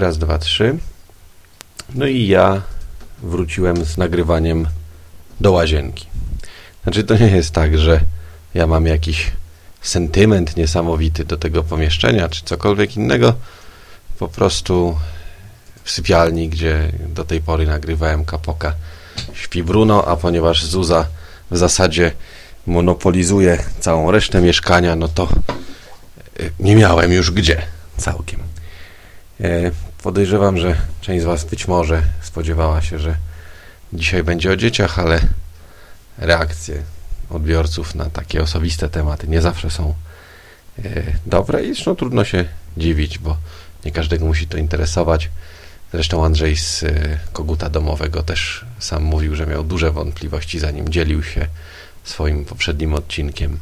Raz, dwa, trzy. No i ja wróciłem z nagrywaniem do łazienki. Znaczy, to nie jest tak, że ja mam jakiś sentyment niesamowity do tego pomieszczenia, czy cokolwiek innego. Po prostu w sypialni, gdzie do tej pory nagrywałem kapoka, śpi Bruno, a ponieważ Zuza w zasadzie monopolizuje całą resztę mieszkania, no to e, nie miałem już gdzie całkiem. E, podejrzewam, że część z Was być może spodziewała się, że dzisiaj będzie o dzieciach, ale reakcje odbiorców na takie osobiste tematy nie zawsze są e, dobre i zresztą trudno się dziwić, bo nie każdego musi to interesować. Zresztą Andrzej z Koguta Domowego też sam mówił, że miał duże wątpliwości, zanim dzielił się swoim poprzednim odcinkiem.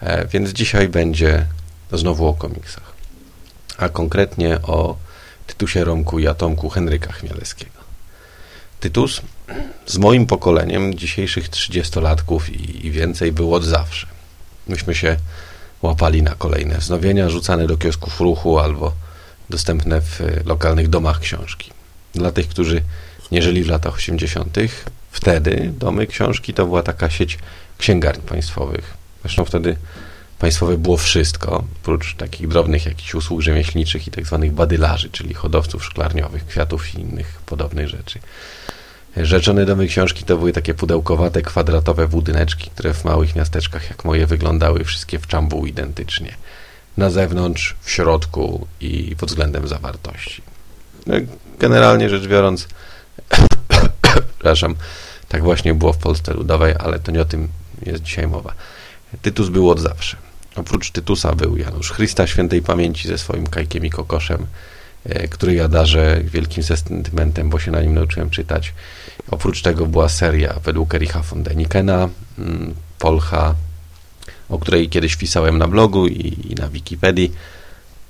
E, więc dzisiaj będzie znowu o komiksach, a konkretnie o Tytusie Romku i Atomku Henryka Chmielewskiego. Tytus z moim pokoleniem dzisiejszych trzydziestolatków i, i więcej był od zawsze. Myśmy się łapali na kolejne wznowienia rzucane do kiosków ruchu albo dostępne w lokalnych domach książki. Dla tych, którzy nie żyli w latach 80., wtedy domy książki to była taka sieć księgarni państwowych. Zresztą wtedy państwowe było wszystko, oprócz takich drobnych jakichś usług rzemieślniczych i tak zwanych badylarzy, czyli hodowców szklarniowych, kwiatów i innych podobnych rzeczy. Rzeczone domy książki to były takie pudełkowate, kwadratowe budyneczki, które w małych miasteczkach jak moje wyglądały wszystkie w czambu identycznie. Na zewnątrz, w środku i pod względem zawartości. No, generalnie rzecz biorąc, przepraszam, tak właśnie było w Polsce Ludowej, ale to nie o tym jest dzisiaj mowa. Tytus był od zawsze. Oprócz Tytusa był Janusz Chrysta świętej pamięci ze swoim kajkiem i kokoszem, e, który ja darzę wielkim sentymentem, bo się na nim nauczyłem czytać. Oprócz tego była seria według Ericha von Denikena, mm, Polcha, o której kiedyś pisałem na blogu i, i na Wikipedii.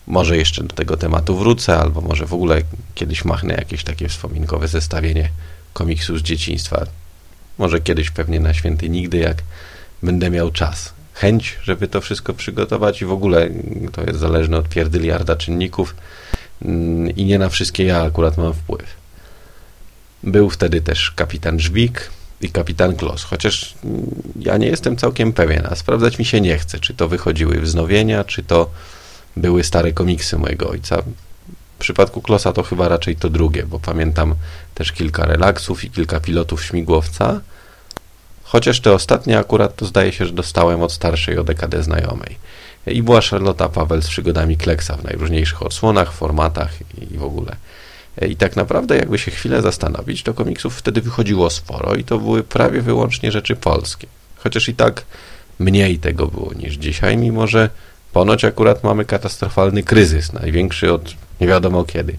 Może jeszcze do tego tematu wrócę, albo może w ogóle kiedyś machnę jakieś takie wspominkowe zestawienie komiksu z dzieciństwa. Może kiedyś pewnie na święty nigdy, jak będę miał czas. Chęć, żeby to wszystko przygotować i w ogóle to jest zależne od pierdyliarda czynników mm, i nie na wszystkie ja akurat mam wpływ. Był wtedy też kapitan Żbik i kapitan Klos, chociaż mm, ja nie jestem całkiem pewien, a sprawdzać mi się nie chce, czy to wychodziły wznowienia, czy to były stare komiksy mojego ojca. W przypadku Klosa to chyba raczej to drugie, bo pamiętam też kilka relaksów i kilka pilotów śmigłowca, chociaż te ostatnie akurat to zdaje się, że dostałem od starszej o dekadę znajomej. I była Charlotta Paweł z przygodami Kleksa w najróżniejszych odsłonach, formatach i w ogóle. I tak naprawdę, jakby się chwilę zastanowić, to komiksów wtedy wychodziło sporo i to były prawie wyłącznie rzeczy polskie. Chociaż i tak mniej tego było niż dzisiaj, mimo że ponoć akurat mamy katastrofalny kryzys, największy od nie wiadomo kiedy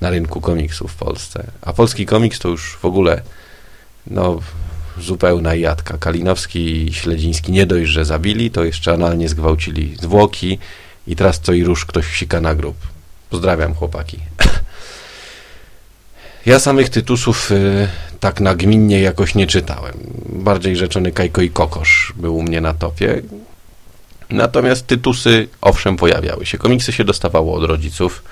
na rynku komiksów w Polsce. A polski komiks to już w ogóle no, zupełna jadka. Kalinowski i Śledziński nie dość, że zabili, to jeszcze analnie zgwałcili zwłoki i teraz co i róż ktoś sika na grób. Pozdrawiam chłopaki. Ja samych tytusów y, tak nagminnie jakoś nie czytałem. Bardziej rzeczony Kajko i Kokosz był u mnie na topie. Natomiast tytusy owszem pojawiały się. Komiksy się dostawało od rodziców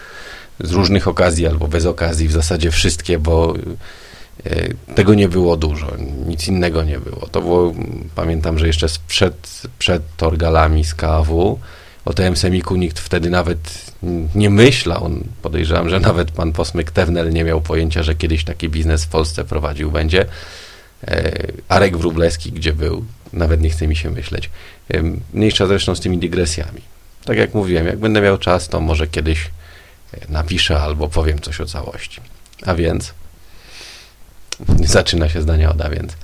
z różnych okazji albo bez okazji, w zasadzie wszystkie, bo e, tego nie było dużo, nic innego nie było. To było, pamiętam, że jeszcze przed, przed Torgalami z KW o tym semiku nikt wtedy nawet nie myślał. Podejrzewam, że nawet pan posmyk Tewnel nie miał pojęcia, że kiedyś taki biznes w Polsce prowadził będzie. E, Arek Wróblewski, gdzie był, nawet nie chce mi się myśleć. E, mniejsza zresztą z tymi dygresjami. Tak jak mówiłem, jak będę miał czas, to może kiedyś napiszę albo powiem coś o całości. A więc zaczyna się zdanie od a więc.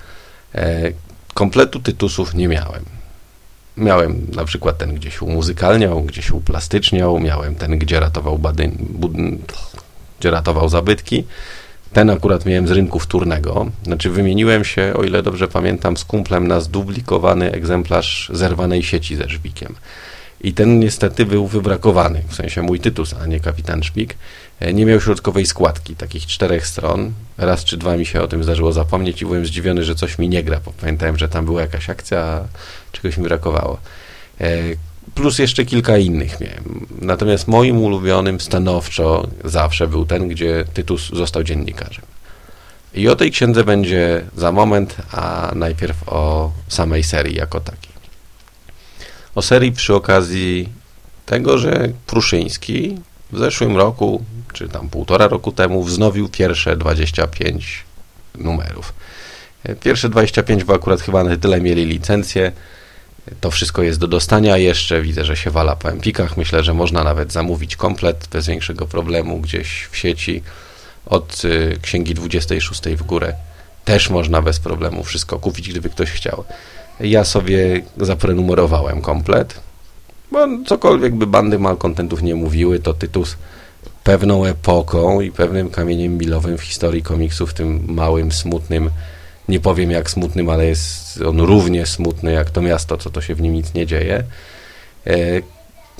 E, kompletu tytusów nie miałem. Miałem na przykład ten, gdzie się umuzykalniał, gdzie się uplastyczniał, miałem ten, gdzie ratował, bady, bud, gdzie ratował zabytki. Ten akurat miałem z rynku wtórnego. Znaczy wymieniłem się, o ile dobrze pamiętam, z kumplem na zdublikowany egzemplarz zerwanej sieci ze żbikiem. I ten niestety był wybrakowany, w sensie mój tytuł, a nie kapitan Szpik. E, nie miał środkowej składki, takich czterech stron. Raz czy dwa mi się o tym zdarzyło zapomnieć i byłem zdziwiony, że coś mi nie gra, bo pamiętałem, że tam była jakaś akcja, a czegoś mi brakowało. E, plus jeszcze kilka innych miałem. Natomiast moim ulubionym stanowczo zawsze był ten, gdzie Tytus został dziennikarzem. I o tej księdze będzie za moment, a najpierw o samej serii jako takiej. O serii przy okazji tego, że Pruszyński w zeszłym roku, czy tam półtora roku temu, wznowił pierwsze 25 numerów. Pierwsze 25, bo akurat chyba na tyle mieli licencję. To wszystko jest do dostania jeszcze. Widzę, że się wala po Empikach. Myślę, że można nawet zamówić komplet bez większego problemu gdzieś w sieci od y, księgi 26 w górę. Też można bez problemu wszystko kupić, gdyby ktoś chciał. Ja sobie zaprenumerowałem komplet, bo cokolwiek by bandy malkontentów nie mówiły, to Tytus pewną epoką i pewnym kamieniem milowym w historii komiksów, tym małym, smutnym, nie powiem jak smutnym, ale jest on równie smutny jak to miasto, co to się w nim nic nie dzieje. E,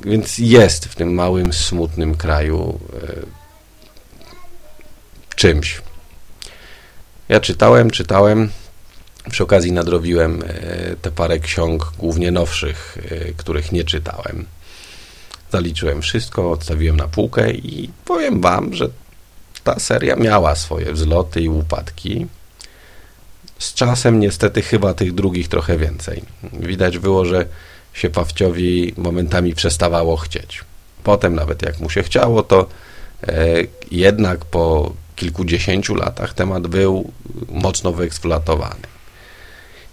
więc jest w tym małym, smutnym kraju e, czymś. Ja czytałem, czytałem. Przy okazji nadrobiłem e, te parę ksiąg, głównie nowszych, e, których nie czytałem. Zaliczyłem wszystko, odstawiłem na półkę i powiem Wam, że ta seria miała swoje wzloty i upadki. Z czasem niestety chyba tych drugich trochę więcej. Widać było, że się Pawciowi momentami przestawało chcieć. Potem nawet jak mu się chciało, to e, jednak po kilkudziesięciu latach temat był mocno wyeksploatowany.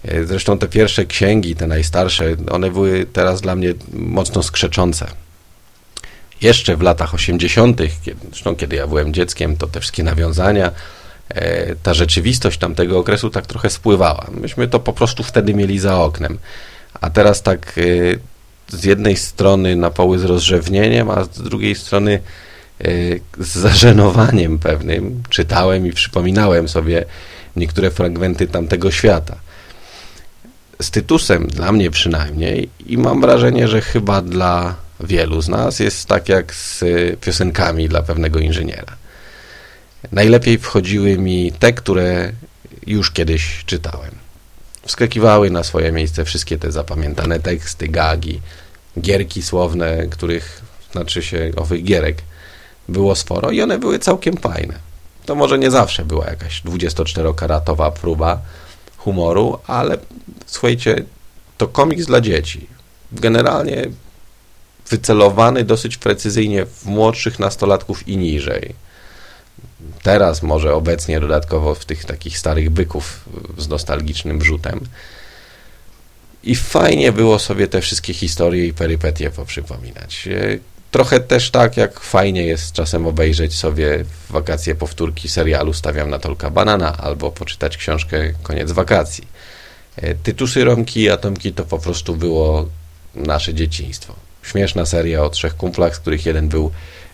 E, zresztą te pierwsze księgi, te najstarsze, one były teraz dla mnie mocno skrzeczące. Jeszcze w latach 80., kiedy, zresztą kiedy ja byłem dzieckiem, to te wszystkie nawiązania, e, ta rzeczywistość tamtego okresu tak trochę spływała. Myśmy to po prostu wtedy mieli za oknem. A teraz tak e, z jednej strony na poły z rozrzewnieniem, a z drugiej strony z zażenowaniem pewnym czytałem i przypominałem sobie niektóre fragmenty tamtego świata z Tytusem, dla mnie przynajmniej, i mam wrażenie, że chyba dla wielu z nas jest tak jak z piosenkami dla pewnego inżyniera. Najlepiej wchodziły mi te, które już kiedyś czytałem. Wskakiwały na swoje miejsce wszystkie te zapamiętane teksty, gagi, gierki słowne, których, znaczy się owych gierek, było sporo i one były całkiem fajne. To może nie zawsze była jakaś 24-karatowa próba, humoru, ale słuchajcie, to komiks dla dzieci. Generalnie wycelowany dosyć precyzyjnie w młodszych nastolatków i niżej. Teraz może obecnie dodatkowo w tych takich starych byków z nostalgicznym wrzutem. I fajnie było sobie te wszystkie historie i perypetie poprzypominać. Trochę też tak, jak fajnie jest czasem obejrzeć sobie w wakacje powtórki serialu Stawiam na Tolka Banana albo poczytać książkę Koniec wakacji. E, Tytusy Romki i Atomki to po prostu było nasze dzieciństwo. Śmieszna seria o trzech kumplach, z których jeden był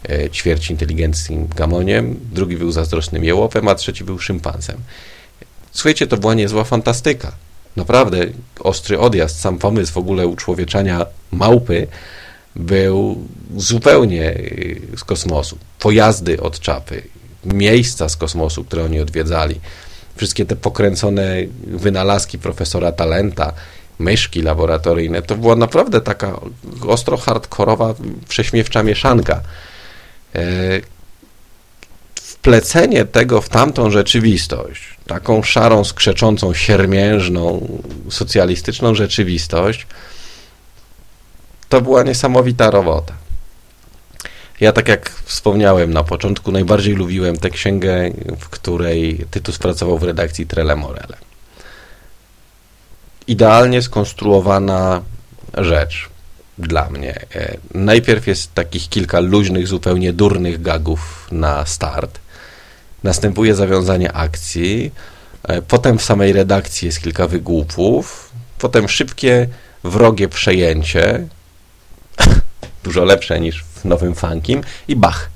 e, ćwierć inteligenckim gamoniem, drugi był zazdrosnym jełopem, a trzeci był szympansem. Słuchajcie, to była niezła fantastyka. Naprawdę ostry odjazd, sam pomysł w ogóle uczłowieczania małpy był zupełnie y, z kosmosu. Pojazdy od czapy, miejsca z kosmosu, które oni odwiedzali, wszystkie te pokręcone wynalazki profesora Talenta, myszki laboratoryjne, to była naprawdę taka ostro hardkorowa, prześmiewcza mieszanka. E, wplecenie tego w tamtą rzeczywistość, taką szarą, skrzeczącą, siermiężną, socjalistyczną rzeczywistość, to była niesamowita robota. Ja, tak jak wspomniałem na początku, najbardziej lubiłem tę księgę, w której Tytus pracował w redakcji Trele Morele. Idealnie skonstruowana rzecz dla mnie. E, najpierw jest takich kilka luźnych, zupełnie durnych gagów na start. Następuje zawiązanie akcji. E, potem w samej redakcji jest kilka wygłupów. Potem szybkie, wrogie przejęcie, dużo lepsze niż w nowym funkim i bach.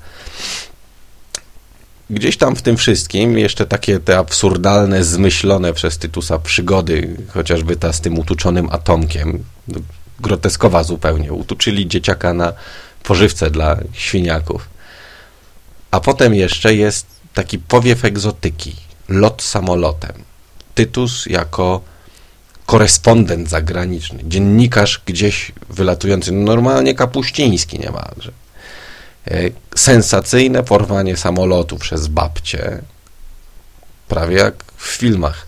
Gdzieś tam w tym wszystkim jeszcze takie te absurdalne, zmyślone przez Tytusa przygody, chociażby ta z tym utuczonym atomkiem, groteskowa zupełnie. Utuczyli dzieciaka na pożywce dla świniaków. A potem jeszcze jest taki powiew egzotyki, lot samolotem. Tytus jako korespondent zagraniczny, dziennikarz gdzieś wylatujący, normalnie kapuściński niemalże. E, sensacyjne porwanie samolotu przez babcie, prawie jak w filmach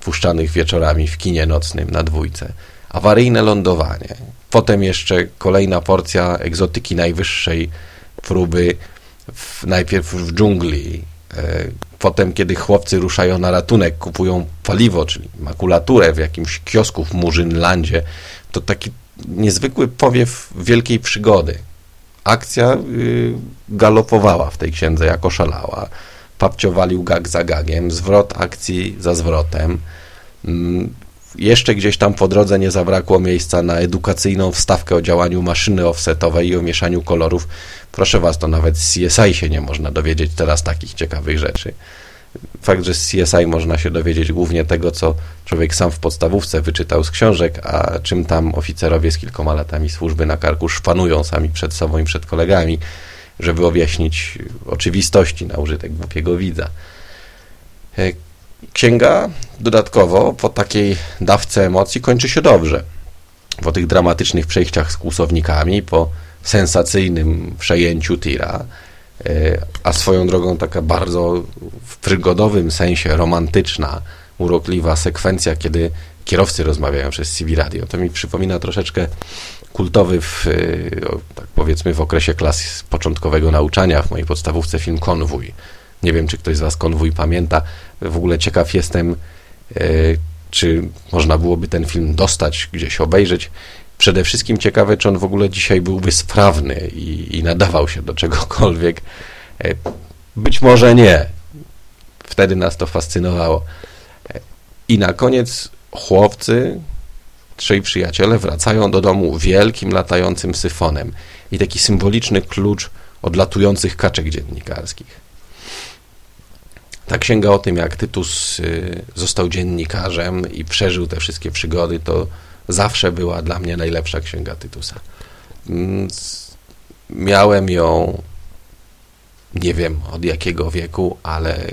puszczanych wieczorami w kinie nocnym na dwójce. Awaryjne lądowanie. Potem jeszcze kolejna porcja egzotyki najwyższej próby, w, najpierw w dżungli, e, potem kiedy chłopcy ruszają na ratunek, kupują paliwo, czyli makulaturę w jakimś kiosku w Murzynlandzie, to taki niezwykły powiew wielkiej przygody. Akcja y, galopowała w tej księdze jako szalała. Papcio walił gag za gagiem, zwrot akcji za zwrotem. Jeszcze gdzieś tam po drodze nie zabrakło miejsca na edukacyjną wstawkę o działaniu maszyny offsetowej i o mieszaniu kolorów. Proszę Was, to nawet z CSI się nie można dowiedzieć teraz takich ciekawych rzeczy. Fakt, że z CSI można się dowiedzieć głównie tego, co człowiek sam w podstawówce wyczytał z książek, a czym tam oficerowie z kilkoma latami służby na karku szpanują sami przed sobą i przed kolegami, żeby objaśnić oczywistości na użytek głupiego widza. Księga dodatkowo po takiej dawce emocji kończy się dobrze. Po tych dramatycznych przejściach z kłusownikami, po sensacyjnym przejęciu tira, e, a swoją drogą taka bardzo w przygodowym sensie romantyczna, urokliwa sekwencja, kiedy kierowcy rozmawiają przez CB Radio. To mi przypomina troszeczkę kultowy, w, e, tak powiedzmy, w okresie klas początkowego nauczania w mojej podstawówce film Konwój. Nie wiem, czy ktoś z Was Konwój pamięta. W ogóle ciekaw jestem, e, czy można byłoby ten film dostać, gdzieś obejrzeć. Przede wszystkim ciekawe, czy on w ogóle dzisiaj byłby sprawny i, i nadawał się do czegokolwiek. E, być może nie. Wtedy nas to fascynowało. E, I na koniec chłopcy, trzej przyjaciele wracają do domu wielkim latającym syfonem i taki symboliczny klucz od latujących kaczek dziennikarskich. Ta księga o tym, jak Tytus y, został dziennikarzem i przeżył te wszystkie przygody, to zawsze była dla mnie najlepsza księga Tytusa. Mm, miałem ją, nie wiem od jakiego wieku, ale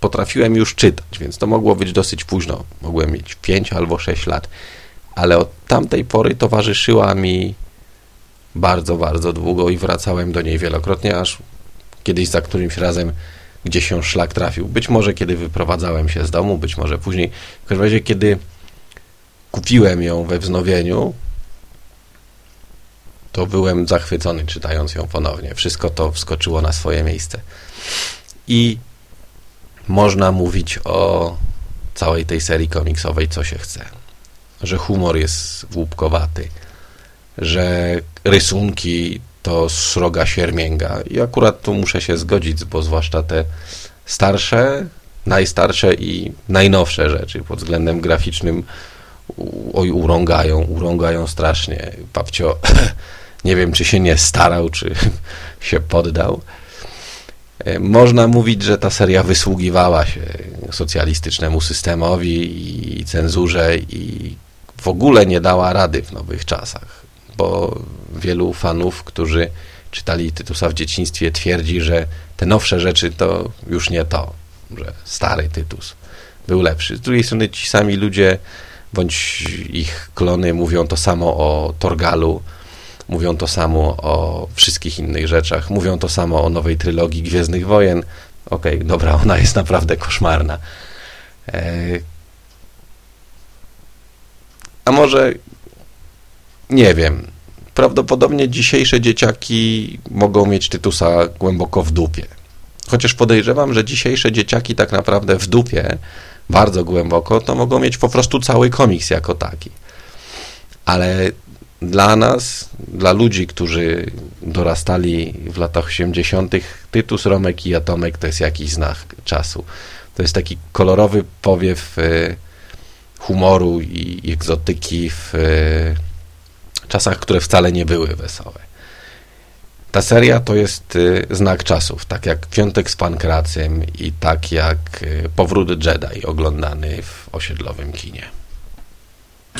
potrafiłem już czytać, więc to mogło być dosyć późno. Mogłem mieć 5 albo 6 lat, ale od tamtej pory towarzyszyła mi bardzo, bardzo długo i wracałem do niej wielokrotnie, aż kiedyś za którymś razem gdzie się szlak trafił. Być może kiedy wyprowadzałem się z domu, być może później. W każdym razie, kiedy kupiłem ją we wznowieniu, to byłem zachwycony czytając ją ponownie. Wszystko to wskoczyło na swoje miejsce. I można mówić o całej tej serii komiksowej, co się chce. Że humor jest głupkowaty, że rysunki to sroga siermięga. I akurat tu muszę się zgodzić, bo zwłaszcza te starsze, najstarsze i najnowsze rzeczy pod względem graficznym oj, urągają, urągają strasznie. Papcio, nie wiem, czy się nie starał, czy się poddał. E, można mówić, że ta seria wysługiwała się socjalistycznemu systemowi i cenzurze i w ogóle nie dała rady w nowych czasach bo wielu fanów, którzy czytali Tytusa w dzieciństwie, twierdzi, że te nowsze rzeczy to już nie to, że stary Tytus był lepszy. Z drugiej strony ci sami ludzie, bądź ich klony mówią to samo o Torgalu, mówią to samo o wszystkich innych rzeczach, mówią to samo o nowej trylogii Gwiezdnych Wojen. Okej, okay, dobra, ona jest naprawdę koszmarna. E... A może nie wiem. Prawdopodobnie dzisiejsze dzieciaki mogą mieć Tytusa głęboko w dupie. Chociaż podejrzewam, że dzisiejsze dzieciaki tak naprawdę w dupie, bardzo głęboko, to mogą mieć po prostu cały komiks jako taki. Ale dla nas, dla ludzi, którzy dorastali w latach 80., Tytus, Romek i Atomek to jest jakiś znak czasu. To jest taki kolorowy powiew y, humoru i egzotyki w y, czasach, które wcale nie były wesołe. Ta seria to jest y, znak czasów, tak jak Piątek z Pankracem i tak jak y, Powrót Jedi oglądany w osiedlowym kinie.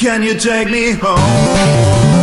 Can you take me home?